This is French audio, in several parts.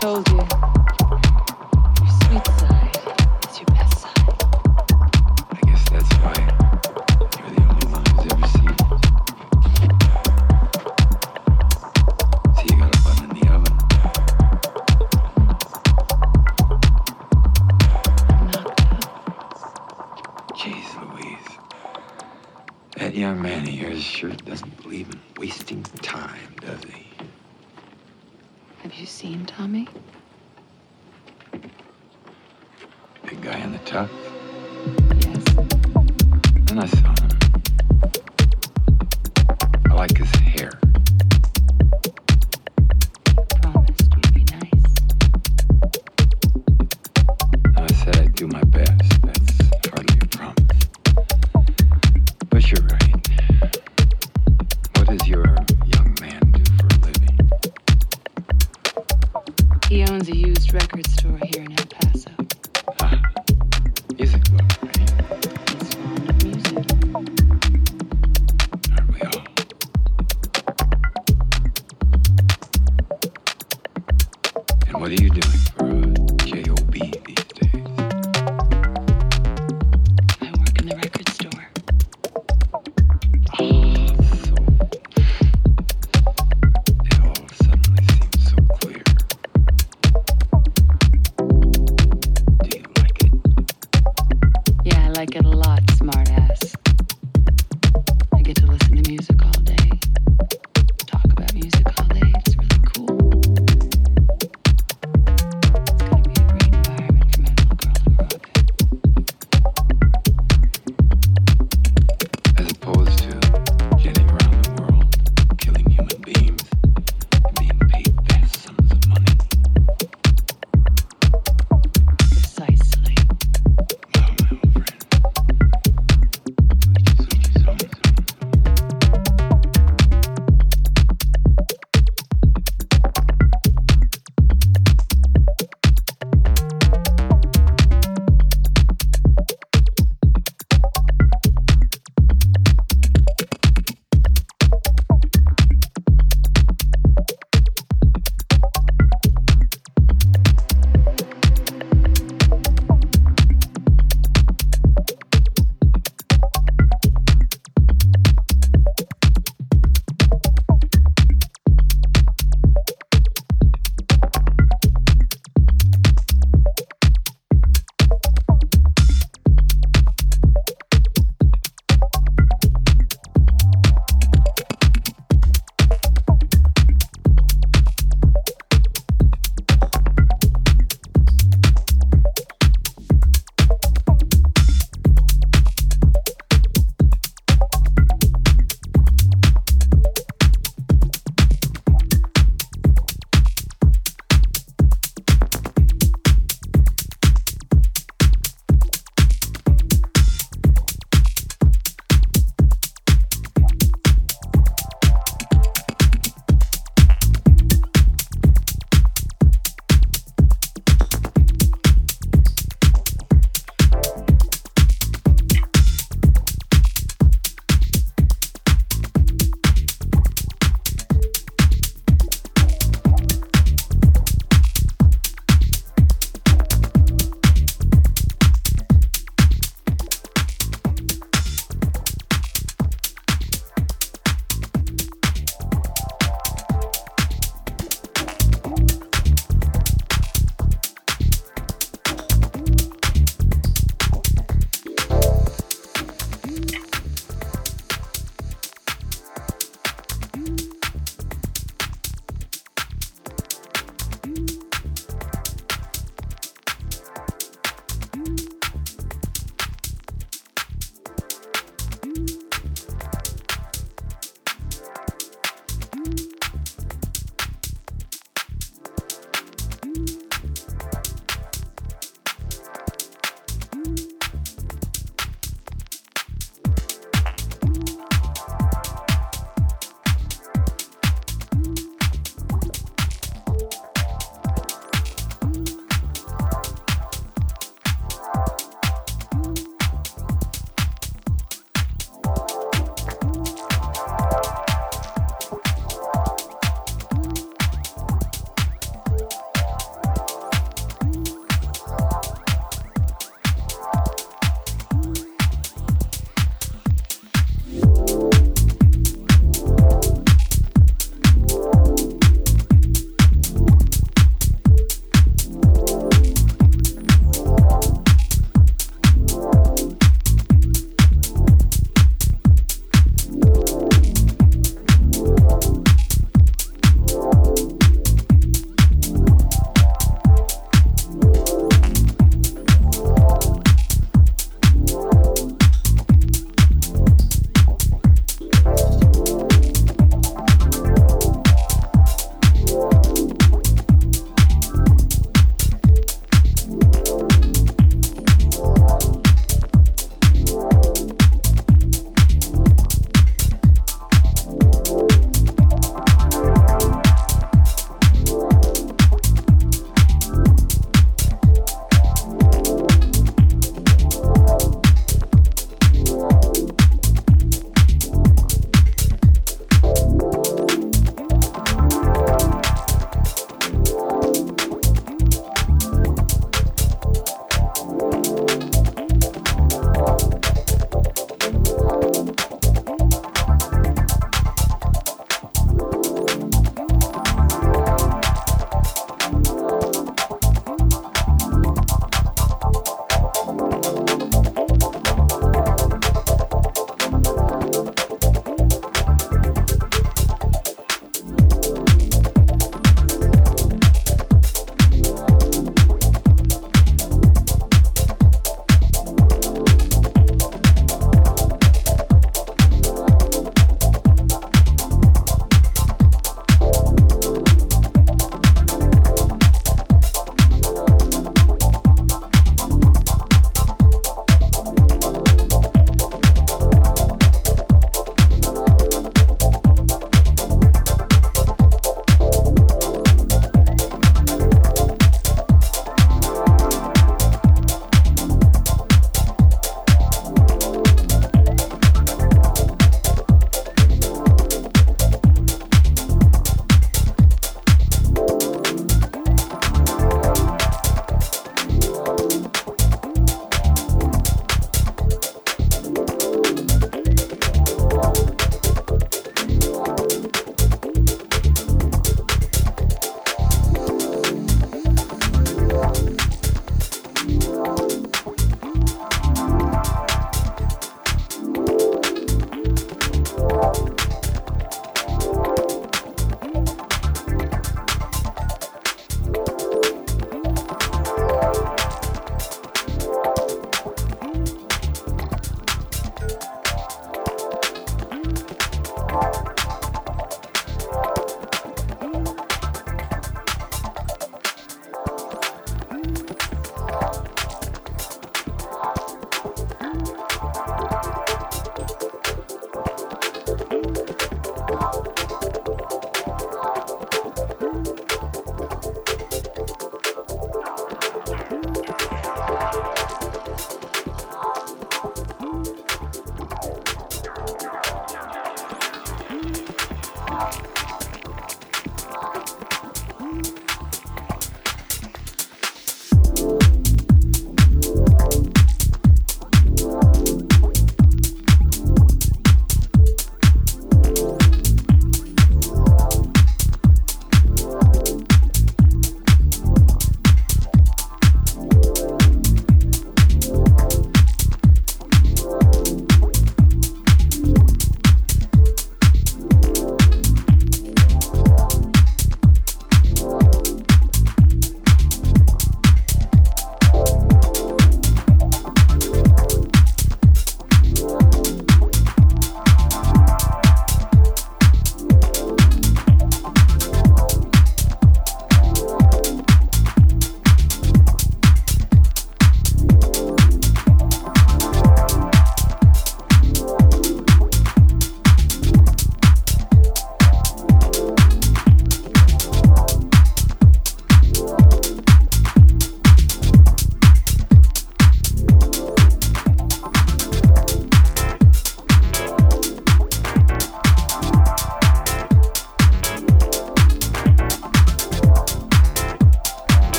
told you.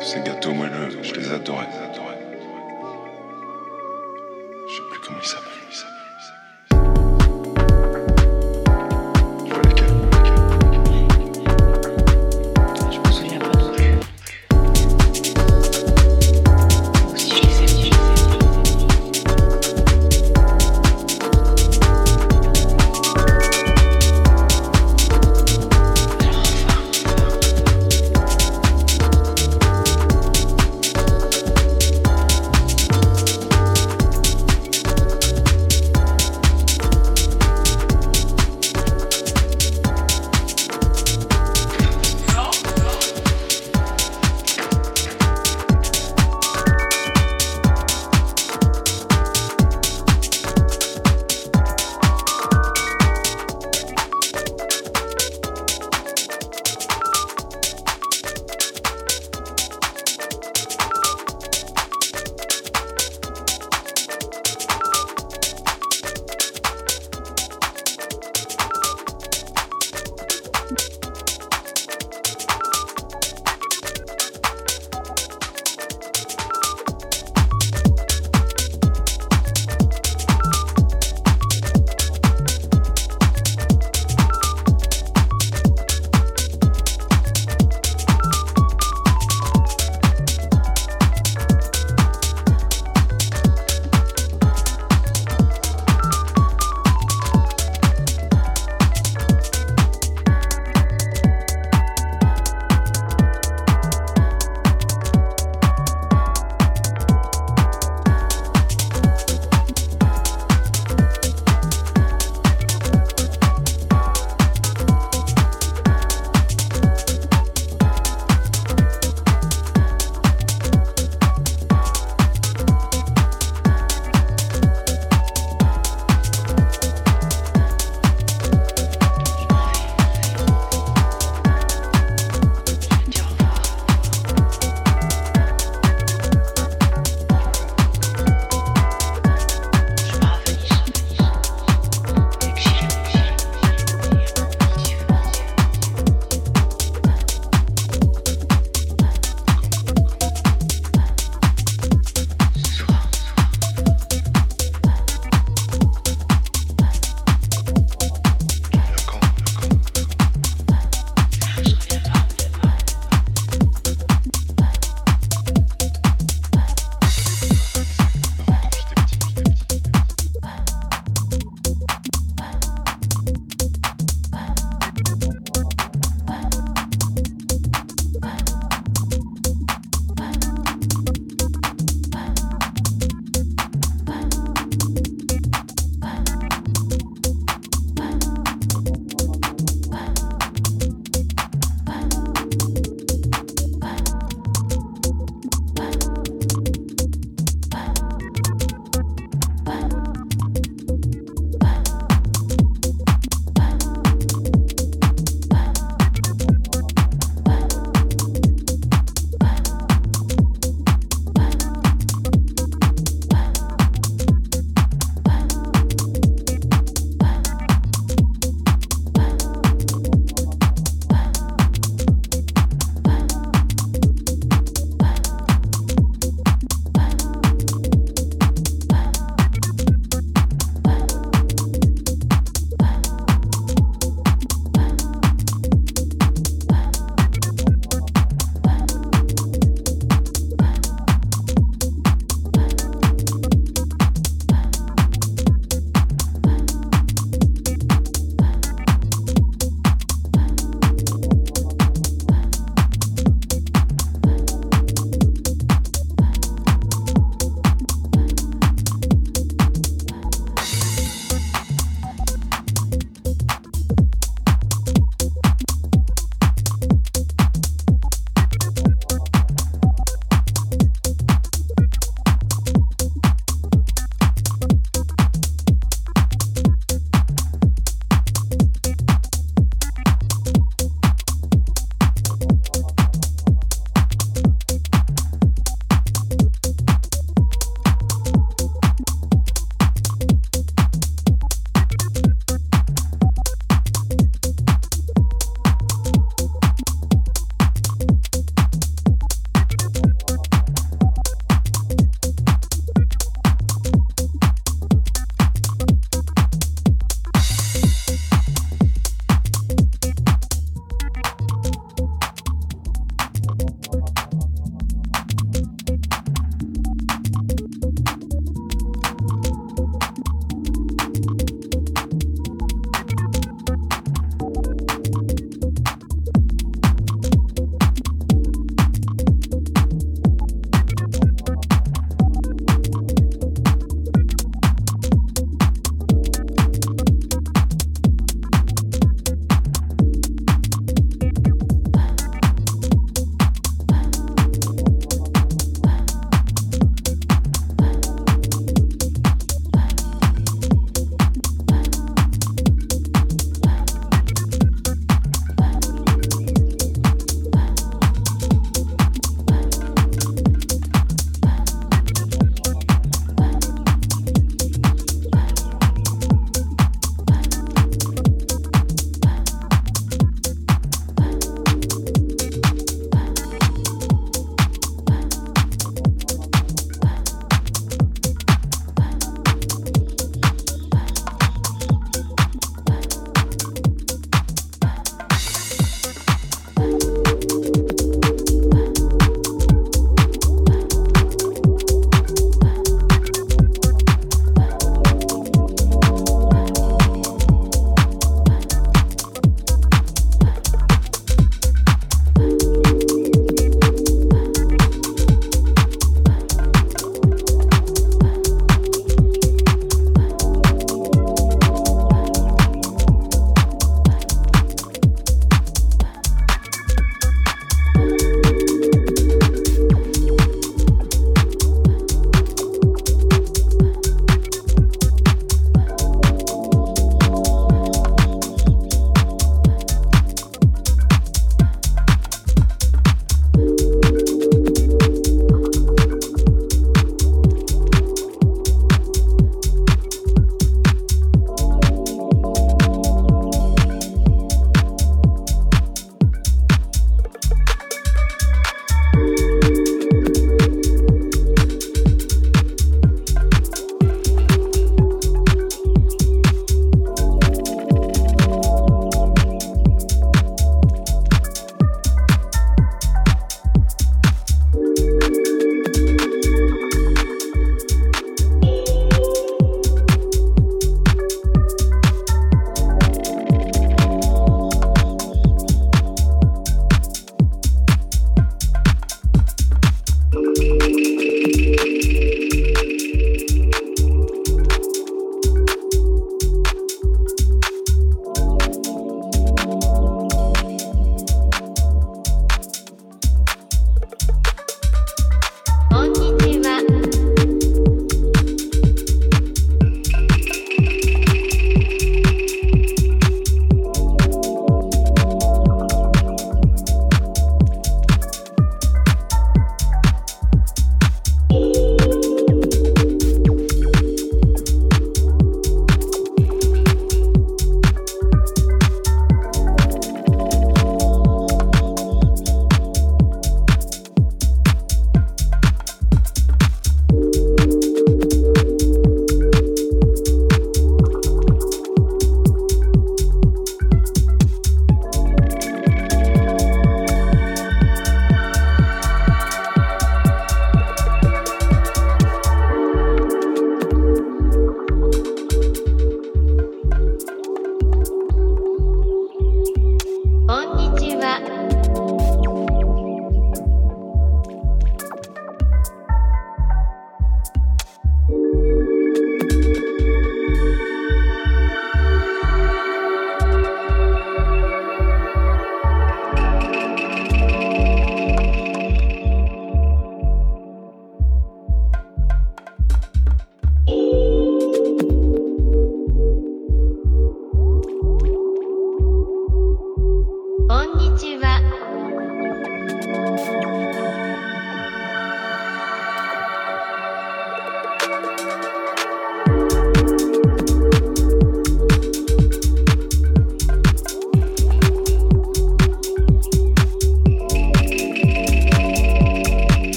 Ces gâteaux moelleux, je les adorais.